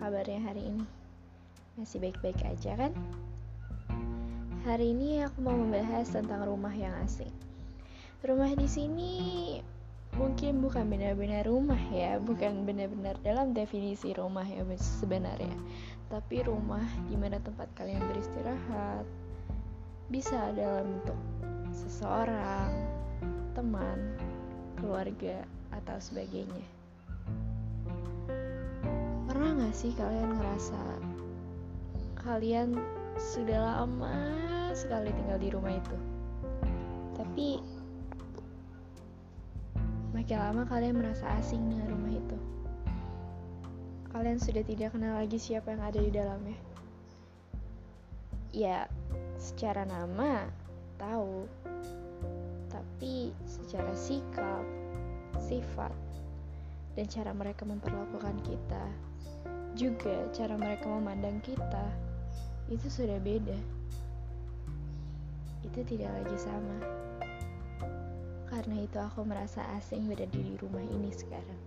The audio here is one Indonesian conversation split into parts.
kabarnya hari ini? Masih baik-baik aja kan? Hari ini aku mau membahas tentang rumah yang asing. Rumah di sini mungkin bukan benar-benar rumah ya, bukan benar-benar dalam definisi rumah ya sebenarnya. Tapi rumah di mana tempat kalian beristirahat bisa dalam bentuk seseorang, teman, keluarga, atau sebagainya. Pernah gak sih kalian ngerasa kalian sudah lama sekali tinggal di rumah itu? Tapi makin lama kalian merasa asing dengan rumah itu. Kalian sudah tidak kenal lagi siapa yang ada di dalamnya. Ya, secara nama tahu, tapi secara sikap, sifat, dan cara mereka memperlakukan kita juga cara mereka memandang kita itu sudah beda. Itu tidak lagi sama. Karena itu aku merasa asing berada di rumah ini sekarang.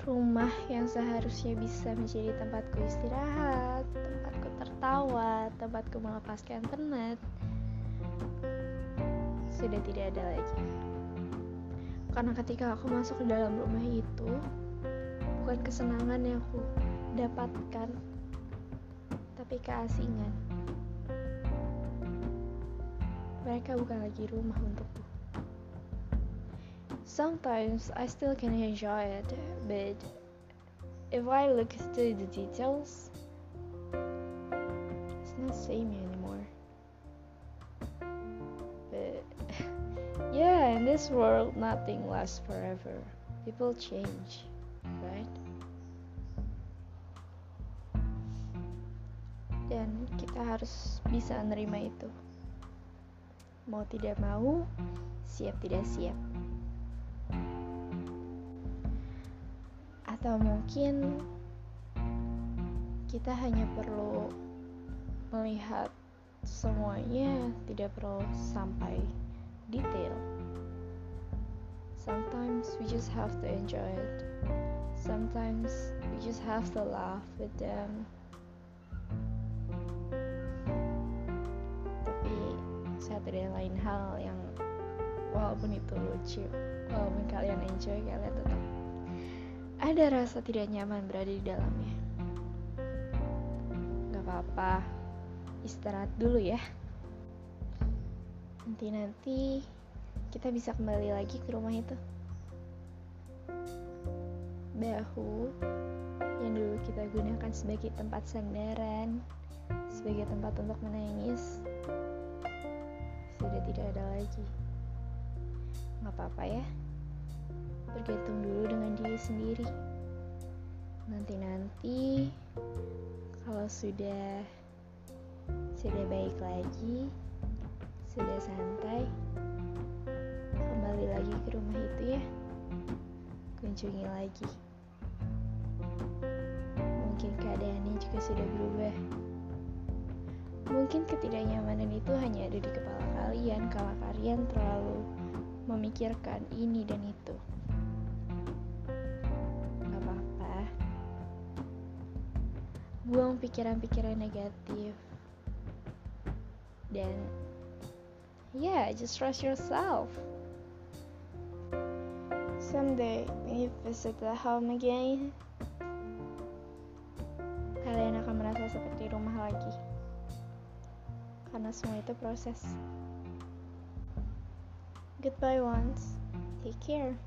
Rumah yang seharusnya bisa menjadi tempatku istirahat, tempatku tertawa, tempatku melepaskan penat, sudah tidak ada lagi. Karena ketika aku masuk ke dalam rumah itu, bukan kesenangan yang aku dapatkan, tapi keasingan. Mereka bukan lagi rumah untukku. Sometimes I still can enjoy it, but if I look into the details, it's not same anymore. Yeah, in this world, nothing lasts forever. People change, right? Dan kita harus bisa menerima itu. Mau tidak mau, siap tidak siap. Atau mungkin kita hanya perlu melihat semuanya tidak perlu sampai detail. Sometimes we just have to enjoy it. Sometimes we just have to laugh with them. Tapi satu dan lain hal yang walaupun itu lucu, walaupun kalian enjoy, kalian tetap ada rasa tidak nyaman berada di dalamnya. Gak apa-apa, istirahat dulu ya nanti-nanti kita bisa kembali lagi ke rumah itu. Bahu yang dulu kita gunakan sebagai tempat sandaran, sebagai tempat untuk menangis, sudah tidak ada lagi. Gak apa-apa ya, bergantung dulu dengan diri sendiri. Nanti-nanti kalau sudah sudah baik lagi, sudah santai, kembali lagi ke rumah itu ya. Kunjungi lagi. Mungkin keadaannya juga sudah berubah. Mungkin ketidaknyamanan itu hanya ada di kepala kalian kalau kalian terlalu memikirkan ini dan itu. Apa-apa. Buang pikiran-pikiran negatif. Dan Yeah, just trust yourself. Someday, when you visit the home again, kalian akan merasa seperti rumah lagi. Karena semua itu proses. Goodbye once. Take care.